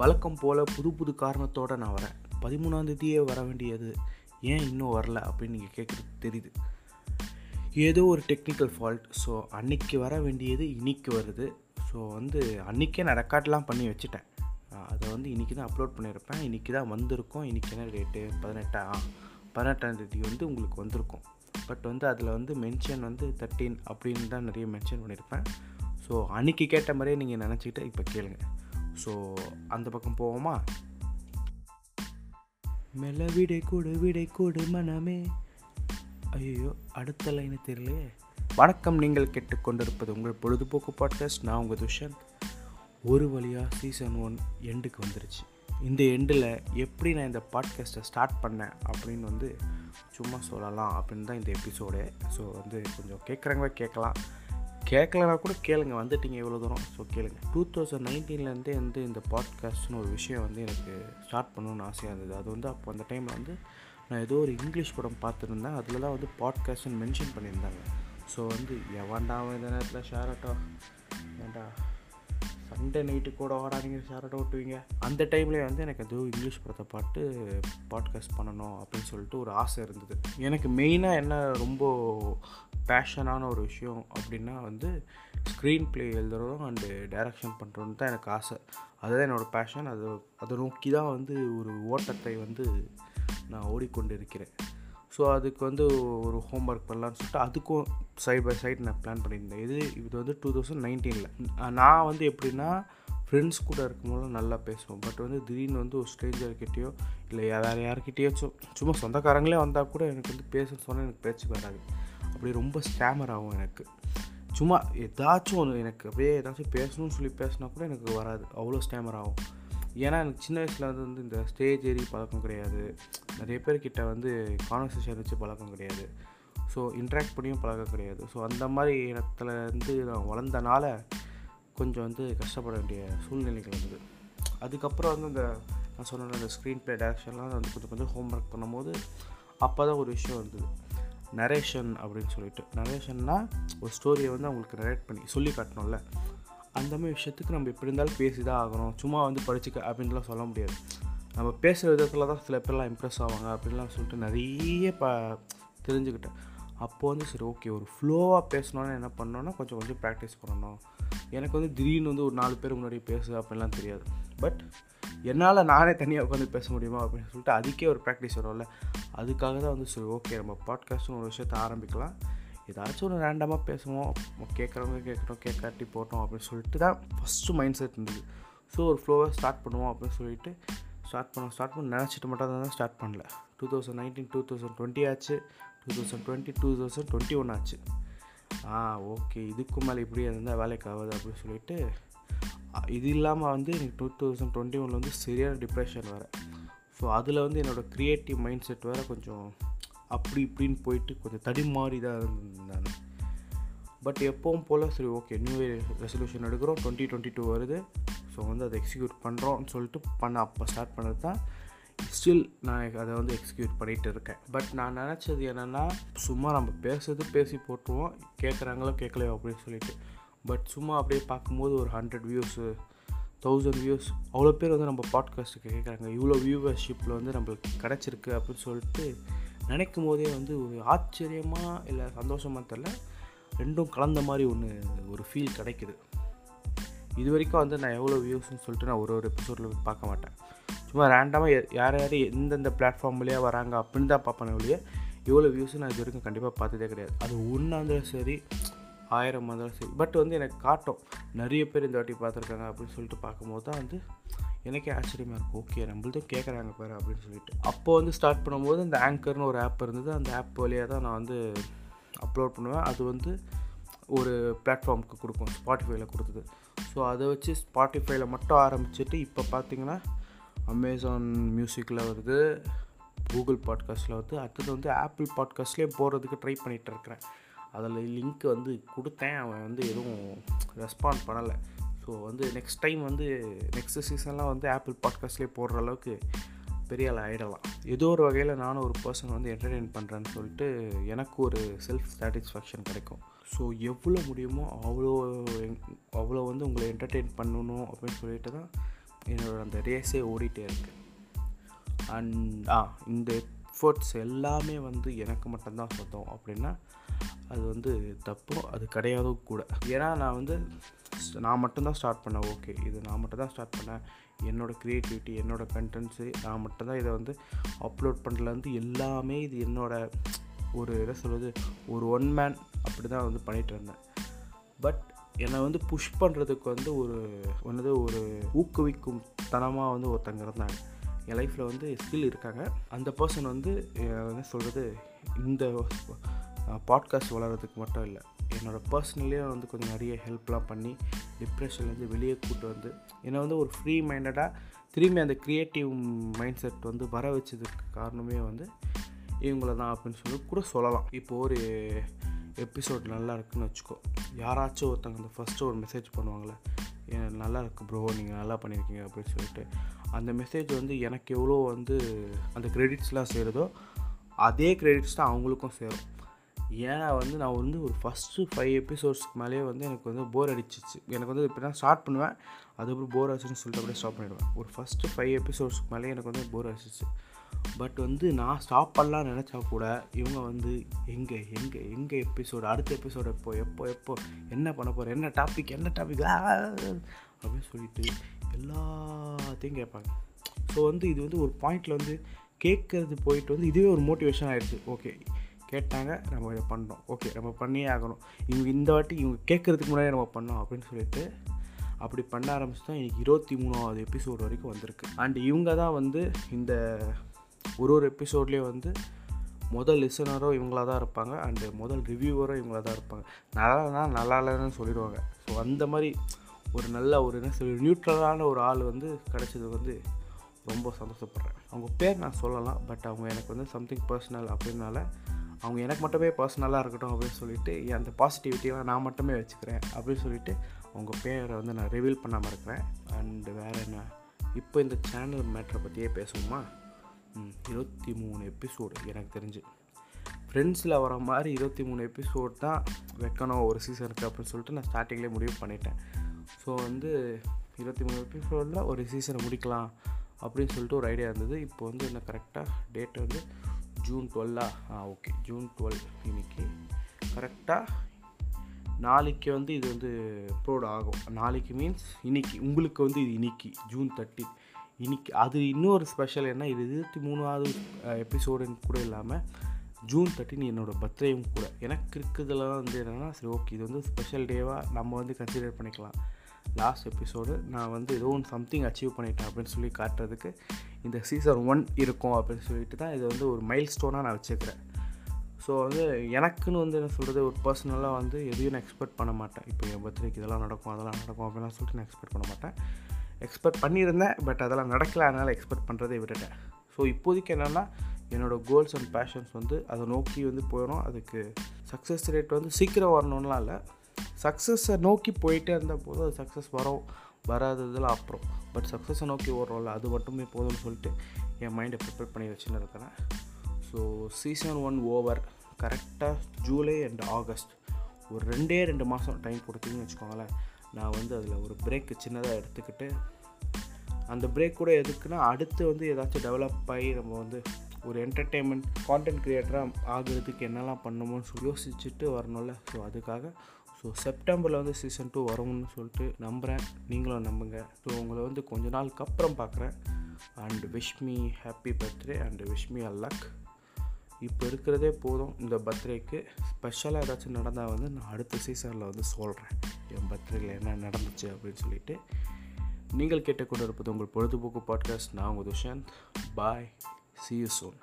வழக்கம் போல் புது புது காரணத்தோடு நான் வரேன். பதிமூணாந்தேதியே வர வேண்டியது. ஏன் இன்னும் வரல அப்படின்னு நீங்கள் கேட்குறது தெரியுது. ஏதோ ஒரு டெக்னிக்கல் ஃபால்ட் ஸோ அன்னைக்கு வர வேண்டியது இன்னைக்கு வருது. ஸோ வந்து அன்றைக்கே நான் ரெக்கார்ட்லாம் பண்ணி வச்சுட்டேன். அதை வந்து இன்றைக்கி தான் அப்லோட் பண்ணியிருப்பேன். இன்றைக்கி தான் வந்திருக்கும். இன்றைக்கி என்ன டேட்டு பதினெட்டா? பதினெட்டாம் தேதி வந்து உங்களுக்கு வந்திருக்கும். பட் வந்து அதில் வந்து மென்ஷன் வந்து தேர்ட்டீன் அப்படின்னு தான் நிறைய மென்ஷன் பண்ணியிருப்பேன். ஸோ அன்றைக்கி கேட்ட மாதிரியே நீங்கள் நினச்சிக்கிட்டு இப்போ கேளுங்கள் ஸோ அந்த பக்கம் போவோமா? மெல்ல விடை கொடு விடை கொடு மனமே. ஐயோ அடுத்த லைனு தெரியலையே. வணக்கம் நீங்கள் கேட்டுக்கொண்டிருப்பது உங்கள் பொழுதுபோக்கு பாட்காஸ்ட் நான் உங்கள் துஷந்த் ஒரு வழியாக சீசன் ஒன் எண்டுக்கு வந்துருச்சு. இந்த எண்டில் எப்படி நான் இந்த பாட்காஸ்ட்டை ஸ்டார்ட் பண்ணேன் அப்படின்னு வந்து சும்மா சொல்லலாம் அப்படின்னு தான் இந்த எபிசோடு ஸோ வந்து கொஞ்சம் கேட்குறவங்க கேட்கலாம். கேட்கலனா கூட கேளுங்க வந்துட்டீங்க இவ்வளோ தூரம். ஸோ கேளுங்க. டூ தௌசண்ட் நைன்டீன்லேருந்தே வந்து இந்த பாட்காஸ்ட்னு ஒரு விஷயம் வந்து எனக்கு ஸ்டார்ட் பண்ணணும்னு ஆசையாக இருந்தது. அது வந்து அப்போ அந்த டைமில் வந்து நான் ஏதோ ஒரு இங்கிலீஷ் படம் பார்த்துருந்தேன். அதில் தான் வந்து பாட்காஸ்ட்னு மென்ஷன் பண்ணியிருந்தாங்க. ஸோ வந்து எவன்டா அவன் இந்த நேரத்தில் ஷேர் ஆட்டோ சண்டே நைட்டு கூட ஓடாதீங்க ஷேர் ஆட்டோ ஓட்டுவீங்க அந்த டைம்லேயே வந்து எனக்கு அது இங்கிலீஷ் படத்தை பாட்டு பாட்காஸ்ட் பண்ணணும் அப்படின்னு சொல்லிட்டு ஒரு ஆசை இருந்தது. எனக்கு மெயினாக என்ன ரொம்ப பேஷனான ஒரு விஷயம் அப்படின்னா வந்து ஸ்க்ரீன் ப்ளே எழுதுறதும் அண்டு டைரக்ஷன் பண்ணுறோன்னு தான் எனக்கு ஆசை. அதுதான் என்னோடய பேஷன் அது அதை நோக்கி தான் வந்து ஒரு ஓட்டத்தை வந்து நான் ஓடிக்கொண்டு இருக்கிறேன் ஸோ அதுக்கு வந்து ஒரு ஹோம்ஒர்க் பண்ணலான்னு சொல்லிட்டு அதுக்கும் சைட் பை சைடு நான் பிளான் பண்ணியிருந்தேன். இது இது வந்து டூ தௌசண்ட் நைன்டீனில் நான் வந்து எப்படின்னா ஃப்ரெண்ட்ஸ் கூட இருக்கும்போது நல்லா பேசுவோம். பட் வந்து திடீர்னு வந்து ஒரு ஸ்ட்ரேஞ்சர்கிட்டயோ இல்லை வேறு யார்கிட்டயோ சும்மா சொந்தக்காரங்களே வந்தால் கூட எனக்கு வந்து பேச சொன்னால் எனக்கு பேச்சு வராது. அப்படியே ரொம்ப ஸ்டாமர் ஆகும் எனக்கு. சும்மா ஏதாச்சும் ஒன்று எனக்கு அப்படியே ஏதாச்சும் பேசணும்னு சொல்லி பேசினா கூட எனக்கு வராது. அவ்வளோ ஸ்டாமர் ஆகும். ஏன்னா எனக்கு சின்ன வயசில் வந்து வந்து இந்த ஸ்டேஜ் ஏறி பழக்கம் கிடையாது. நிறைய பேர்கிட்ட வந்து கான்வர்சேஷன் வச்சு பழக்கம் கிடையாது. ஸோ இன்ட்ராக்ட் பண்ணியும் பழக்கம் கிடையாது. ஸோ அந்த மாதிரி இடத்துல இருந்து நான் வளர்ந்தனால கொஞ்சம் வந்து கஷ்டப்பட வேண்டிய சூழ்நிலைகள் வந்தது அதுக்கப்புறம் வந்து இந்த நான் சொன்ன அந்த ஸ்க்ரீன் ப்ளே டேரக்ஷன்லாம் வந்து கொஞ்சம் கொஞ்சம் ஹோம்ஒர்க் பண்ணும்போது அப்போ தான் ஒரு விஷயம் வந்தது. நரேஷன் அப்படின்னு சொல்லிட்டு. நரேஷன்னா ஒரு ஸ்டோரியை வந்து அவங்களுக்கு நரேட் பண்ணி சொல்லி காட்டணும்ல. அந்த மாதிரி விஷயத்துக்கு நம்ம எப்படி இருந்தாலும் பேசி தான் ஆகணும். சும்மா வந்து படிச்சுக்க அப்படின்லாம் சொல்ல முடியாது. நம்ம பேசுகிற விதத்தில் தான் சில பேர்லாம் இம்ப்ரெஸ் ஆவாங்க அப்படின்லாம் சொல்லிட்டு நிறைய ப தெரிஞ்சுக்கிட்டேன். அப்போது வந்து சரி ஓகே ஒரு ஃப்ளோவாக பேசணும்னு என்ன பண்ணோன்னா கொஞ்சம் கொஞ்சம் ப்ராக்டிஸ் பண்ணணும். எனக்கு வந்து திடீர்னு வந்து ஒரு நாலு பேர் முன்னாடி பேசு அப்படின்லாம் தெரியாது. பட் என்னால் நானே தனியாக உட்காந்து பேச முடியுமா அப்படின்னு சொல்லிட்டு அதுக்கே ஒரு ப்ராக்டிஸ் வரும்ல. அதுக்காக தான் வந்து சரி ஓகே நம்ம பாட்காஸ்ட்னு ஒரு விஷயத்த ஆரம்பிக்கலாம். ஏதாச்சும் ஒரு ரேண்டமாக பேசுவோம். கேட்குறவங்க கேட்குறோம் கேட்காட்டி போட்டோம் அப்படின்னு சொல்லிட்டு தான் ஃபஸ்ட்டு மைண்ட் செட் இருந்தது. ஸோ ஒரு ஃப்ளோவை ஸ்டார்ட் பண்ணுவோம் அப்படின்னு சொல்லிட்டு ஸ்டார்ட் பண்ண ஸ்டார்ட் பண்ண நினச்சிட்டு மட்டும் தான் ஸ்டார்ட் பண்ணல. Two thousand nineteen two thousand twenty ஆச்சு. Two thousand twenty two thousand twenty one ஆச்சு. ஆ ஓகே இதுக்கு மேலே இப்படி இருந்தால் வேலைக்கு ஆகுது அப்படின்னு சொல்லிட்டு இது இல்லாமல் வந்து எனக்கு டூ தௌசண்ட் டுவெண்ட்டி ஒனில் வந்து சரியான டிப்ரெஷன் வேறு. ஸோ அதில் வந்து என்னோடய க்ரியேட்டிவ் மைண்ட் செட் வேறு கொஞ்சம் அப்படி இப்படின்னு போயிட்டு கொஞ்சம் தடிமாறி தான் இருந்தேன் நான். பட் எப்பவும் போல் சரி ஓகே நியூ இயர் ரெசல்யூஷன் எடுக்கிறோம். டுவெண்ட்டி டுவெண்ட்டி டூ வருது. ஸோ வந்து அதை எக்ஸிக்யூட் பண்ணுறோம்னு சொல்லிட்டு பண்ண அப்போ ஸ்டார்ட் பண்ணது தான் ஸ்டில் நான் அதை வந்து எக்ஸிக்யூட் பண்ணிகிட்டு இருக்கேன். பட் நான் நினச்சது என்னென்னா சும்மா நம்ம பேசுறது பேசி போட்டுருவோம். கேட்குறாங்களோ கேட்கலையோ அப்படின்னு சொல்லிட்டு. பட் சும்மா அப்படியே பார்க்கும்போது ஒரு ஹண்ட்ரட் வியூஸு தௌசண்ட் வியூஸ் அவ்வளோ பேர் வந்து நம்ம பாட்காஸ்ட்டுக்கு கேட்குறாங்க. இவ்வளோ வியூவர்ஷிப்பில் வந்து நம்மளுக்கு கிடச்சிருக்கு அப்படின்னு சொல்லிட்டு நினைக்கும் போதே வந்து ஒரு ஆச்சரியமாக இல்லை சந்தோஷமாக தெரில ரெண்டும் கலந்த மாதிரி ஒன்று ஒரு ஃபீல் கிடைக்குது. இது வரைக்கும் வந்து நான் எவ்வளோ வியூஸ்னு சொல்லிட்டு நான் ஒரு ஒரு எபிசோடில் பார்க்க மாட்டேன். சும்மா ரேண்டமாக யார் யார் எந்தெந்த பிளாட்ஃபார்ம்லேயே வராங்க அப்படின்னு தான் பார்ப்பேன் ஒழிய எவ்வளோ வியூஸ் நான் இது வரைக்கும் கண்டிப்பாக பார்த்ததே கிடையாது. அது ஒன்றா இருந்தாலும் சரி ஆயிரம் வந்தாலும் சரி. பட் வந்து எனக்கு காட்டும். நிறைய பேர் இந்த வாட்டி பார்த்துருக்காங்க அப்படின்னு சொல்லிட்டு பார்க்கும்போது தான் வந்து எனக்கே ஆச்சரியமாக இருக்கும் ஓகே நம்மள்தும் கேட்குறாங்க பாரு அப்படின்னு சொல்லிட்டு. அப்போ வந்து ஸ்டார்ட் பண்ணும்போது இந்த ஆங்கர்னு ஒரு ஆப் இருந்தது. அந்த ஆப் வழியாக தான் நான் வந்து அப்லோட் பண்ணுவேன். அது வந்து ஒரு பிளாட்ஃபார்முக்கு கொடுக்கும். ஸ்பாட்டிஃபைல கொடுத்தது. ஸோ அதை வச்சு ஸ்பாட்டிஃபைல மட்டும் ஆரம்பிச்சிட்டு இப்போ பார்த்தீங்கன்னா அமேசான் மியூசிக்கில் வருது. கூகுள் பாட்காஸ்ட்டில் வருது. அடுத்தது வந்து ஆப்பிள் பாட்காஸ்ட்லேயே போகிறதுக்கு ட்ரை பண்ணிகிட்டு இருக்கிறேன். அதில் லிங்க் வந்து கொடுத்தேன். அவன் வந்து எதுவும் ரெஸ்பாண்ட் பண்ணலை. ஸோ வந்து நெக்ஸ்ட் டைம் வந்து நெக்ஸ்ட் சீசன்லாம் வந்து ஆப்பிள் பாட்காஸ்ட்லேயே போடுற அளவுக்கு பெரிய ஆள் ஆகிடலாம் ஏதோ ஒரு வகையில் நானும் ஒரு பர்சன் வந்து என்டர்டெயின் பண்ணுறேன்னு சொல்லிட்டு எனக்கு ஒரு செல்ஃப் சாட்டிஸ்ஃபேக்ஷன் கிடைக்கும். ஸோ எவ்வளோ முடியுமோ அவ்வளோ அவ்வளோ வந்து உங்களை என்டர்டெயின் பண்ணணும் அப்படின்னு சொல்லிட்டு தான் என்னோட அந்த ரேஸே ஓடிட்டே இருக்கு. அண்ட் ஆ இந்த எஃபர்ட்ஸ் எல்லாமே வந்து எனக்கு மட்டும்தான் சொந்தம் அப்படின்னா அது வந்து தப்போ அது கிடையாதோ கூட. ஏன்னா நான் வந்து நான் மட்டும்தான் ஸ்டார்ட் பண்ணேன். ஓகே இது நான் மட்டும் தான் ஸ்டார்ட் பண்ணேன் என்னோடய க்ரியேட்டிவிட்டி என்னோடய கண்டென்ட்ஸு நான் மட்டும்தான் இதை வந்து அப்லோட் பண்ணுறதுலேருந்து எல்லாமே இது என்னோட ஒரு என்ன சொல்கிறது ஒரு ஒன் மேன் அப்படி தான் வந்து பண்ணிகிட்டு இருந்தேன். பட் என்னை வந்து புஷ் பண்ணுறதுக்கு வந்து ஒரு ஒன்று ஒரு ஊக்குவிக்கும் தனமாக வந்து ஒருத்தங்க இருந்தாங்க. என் லைஃப்பில் வந்து ஸ்கில் இருக்காங்க. அந்த பர்சன் வந்து என்ன சொல்கிறது இந்த பாட்காஸ்ட் வளர்கிறதுக்கு மட்டும் இல்லை. என்னோடய பர்சனலே வந்து கொஞ்சம் நிறைய ஹெல்ப்லாம் பண்ணி டிப்ரெஷன்லேருந்து வெளியே கூப்பிட்டு வந்து என்னை வந்து ஒரு ஃப்ரீ மைண்டடாக திரும்பி அந்த க்ரியேட்டிவ் மைண்ட் செட் வந்து வர வச்சதுக்கு காரணமே வந்து இவங்கள தான் அப்படின்னு சொல்லி கூட சொல்லலாம். இப்போ ஒரு எபிசோட் நல்லா இருக்குன்னு வச்சுக்கோ. யாராச்சும் ஒருத்தங்க அந்த ஃபஸ்ட்டு ஒரு மெசேஜ் பண்ணுவாங்களே நல்லா இருக்குது ப்ரோ நீங்கள் நல்லா பண்ணியிருக்கீங்க அப்படின்னு சொல்லிட்டு அந்த மெசேஜ் வந்து எனக்கு எவ்வளோ வந்து அந்த க்ரெடிட்ஸ்லாம் சேருதோ அதே க்ரெடிட்ஸ் தான் அவங்களுக்கும் சேரும். ஏன்னா வந்து நான் வந்து ஒரு ஃபஸ்ட்டு ஃபைவ் எபிசோட்ஸ்க்கு மேலேயே வந்து எனக்கு வந்து போர் அடிச்சிச்சு. எனக்கு வந்து இப்போ தான் ஸ்டார்ட் பண்ணுவேன் அதுக்கப்புறம் போர் ஆச்சுன்னு சொல்லிட்டு அப்படியே ஸ்டாப் பண்ணிடுவேன். ஒரு ஃபஸ்ட்டு ஃபைவ் எபிசோட்ஸ்க்கு மேலே எனக்கு வந்து போர் அடிச்சிச்சு பட் வந்து நான் ஸ்டாப் பண்ணலாம் நினச்சா கூட இவங்க வந்து எங்கே எங்கே எங்கே எபிசோடு அடுத்த எபிசோடு எப்போ எப்போ எப்போ என்ன பண்ண போகிற என்ன டாபிக் என்ன டாபிக் அப்படின்னு சொல்லிட்டு எல்லாத்தையும் கேட்பாங்க. ஸோ வந்து இது வந்து ஒரு பாயிண்டில் வந்து கேட்குறது போயிட்டு வந்து இதுவே ஒரு மோட்டிவேஷன் ஆகிடுச்சு ஓகே கேட்டாங்க நம்ம இதை பண்ணோம். ஓகே நம்ம பண்ணியே ஆகணும். இவங்க இந்த வாட்டி இவங்க கேட்குறதுக்கு முன்னாடி நம்ம பண்ணோம் அப்படின்னு சொல்லிட்டு அப்படி பண்ண ஆரம்பிச்சு தான் எனக்கு இருபத்தி மூணாவது எபிசோடு வரைக்கும் வந்திருக்கு. அண்ட் இவங்க தான் வந்து இந்த ஒரு ஒரு எபிசோட்லேயே வந்து முதல் லிசனரோ இவங்களா தான் இருப்பாங்க. அண்டு முதல் ரிவ்யூவரோ இவங்களா தான் இருப்பாங்க. நல்லா நல்லா இல்லைன்னு சொல்லிடுவாங்க. ஸோ அந்த மாதிரி ஒரு நல்ல ஒரு என்ன சொல்லி நியூட்ரலான ஒரு ஆள் வந்து கிடச்சது வந்து ரொம்ப சந்தோஷப்படுறேன். அவங்க பேர் நான் சொல்லலாம் பட் அவங்க எனக்கு வந்து சம்திங் பர்சனல் அப்படின்னால அவங்க எனக்கு மட்டுமே பர்சனலாக இருக்கட்டும் அப்படின்னு சொல்லிட்டு அந்த பாசிட்டிவிட்டியெலாம் நான் மட்டுமே வச்சுக்கிறேன் அப்படின்னு சொல்லிட்டு அவங்க பேரை வந்து நான் ரிவீல் பண்ணாமல் இருக்கிறேன். அண்டு வேறு என்ன? இப்போ இந்த சேனல் மேட்ரை பற்றியே பேசுவோமா? இருபத்தி மூணு எபிசோடு எனக்கு தெரிஞ்சு. ஃப்ரெண்ட்ஸில் வர மாதிரி இருபத்தி மூணு எபிசோட் தான் வைக்கணும் ஒரு சீசனுக்கு அப்படின்னு சொல்லிட்டு நான் ஸ்டார்டிங்லேயே முடிவு பண்ணிட்டேன். ஸோ வந்து இருபத்தி மூணு எபிசோடில் ஒரு சீசனை முடிக்கலாம் அப்படின்னு சொல்லிட்டு ஒரு ஐடியா இருந்தது. இப்போ வந்து என்ன கரெக்டாக டேட் வந்து ஜூன் டுவெல்லா? ஆ ஓகே. ஜூன் டுவெல் இன்னைக்கு. கரெக்டாக நாளைக்கு வந்து இது வந்து அப்லோட் ஆகும். நாளைக்கு மீன்ஸ் இன்னைக்கு. உங்களுக்கு வந்து இது இன்னைக்கு. ஜூன் தேர்ட்டி இன்னைக்கு. அது இன்னொரு ஸ்பெஷல் என்ன? இது இருபத்தி மூணாவது எபிசோடுன்னு கூட இல்லாமல் ஜூன் தேர்ட்டின் என்னோடய பர்த்டேயும் கூட. எனக்கு இருக்கிறதுலாம் வந்து என்னென்னா சரி ஓகே. இது வந்து ஸ்பெஷல் டேவாக நம்ம வந்து கன்சிடர் பண்ணிக்கலாம். லாஸ்ட் எபிசோடு நான் வந்து ஏதோ ஒன்று சம்திங் அச்சீவ் பண்ணிட்டேன் அப்படின்னு சொல்லி காட்டுறதுக்கு இந்த சீசன் ஒன் இருக்கும் அப்படின்னு சொல்லிட்டு தான் இது வந்து ஒரு மைல் ஸ்டோனாக நான் வச்சுக்கிறேன். ஸோ வந்து எனக்குன்னு வந்து என்ன சொல்கிறது ஒரு பர்சனலாக வந்து எதையும் நான் எக்ஸ்பெக்ட் பண்ண மாட்டேன். இப்போ என் பர்த்டேக்கு இதெல்லாம் நடக்கும் அதெல்லாம் நடக்கும் அப்படிலாம் சொல்லிட்டு நான் எக்ஸ்பெக்ட் பண்ண மாட்டேன். எக்ஸ்பெக்ட் பண்ணியிருந்தேன் பட் அதெல்லாம் நடக்கல. அதனால் எக்ஸ்பெக்ட் பண்ணுறதை விட்டுட்டேன். ஸோ இப்போதைக்கு என்னென்னா என்னோடய கோல்ஸ் அண்ட் பேஷன்ஸ் வந்து அதை நோக்கி வந்து போயிடும் அதுக்கு சக்ஸஸ் ரேட் வந்து சீக்கிரம் வரணும்லாம் இல்லை. சக்ஸஸை நோக்கி போயிட்டே இருந்தால் போதும் அது சக்ஸஸ் வரும் வராததெல்லாம் அப்புறம். பட் சக்ஸஸை நோக்கி ஓடுறோம்ல அது மட்டுமே போதும்னு சொல்லிட்டு என் மைண்டை ப்ரிப்பேர் பண்ணி வச்சுன்னு இருக்கிறேன். ஸோ சீசன் ஒன் ஓவர் கரெக்டாக ஜூலை அண்ட் ஆகஸ்ட் ஒரு ரெண்டே ரெண்டு மாதம் டைம் கொடுத்தீங்கன்னு வச்சுக்கோங்களேன். நான் வந்து அதில் ஒரு பிரேக்கு சின்னதாக எடுத்துக்கிட்டு அந்த பிரேக் கூட எதுக்குன்னா அடுத்து வந்து ஏதாச்சும் டெவலப் ஆகி நம்ம வந்து ஒரு என்டர்டெயின்மெண்ட் கான்டென்ட் க்ரியேட்டராக ஆகுறதுக்கு என்னெல்லாம் பண்ணணுமோன்னு சொல்லி யோசிச்சுட்டு வரணும்ல. ஸோ அதுக்காக ஸோ செப்டம்பரில் வந்து சீசன் டூ வரும்னு சொல்லிட்டு நம்புகிறேன் நீங்களும் நம்புங்க. ஸோ உங்களை வந்து கொஞ்ச நாளுக்கு அப்புறம் பார்க்குறேன் and wish me happy birthday and wish me a luck இப்போ இருக்கிறதே போதும். இந்த பர்த்டேக்கு ஸ்பெஷலாக ஏதாச்சும் நடந்தால் வந்து நான் அடுத்த சீசனில் வந்து சொல்கிறேன் என் பர்த்டேயில் என்ன நடந்துச்சு அப்படின்னு சொல்லிட்டு. நீங்கள் கேட்டுக்கொண்டு இருப்பது உங்கள் பொழுதுபோக்கு பாட்காஸ்ட் நான் உங்கள் Dushanth. Bye see you soon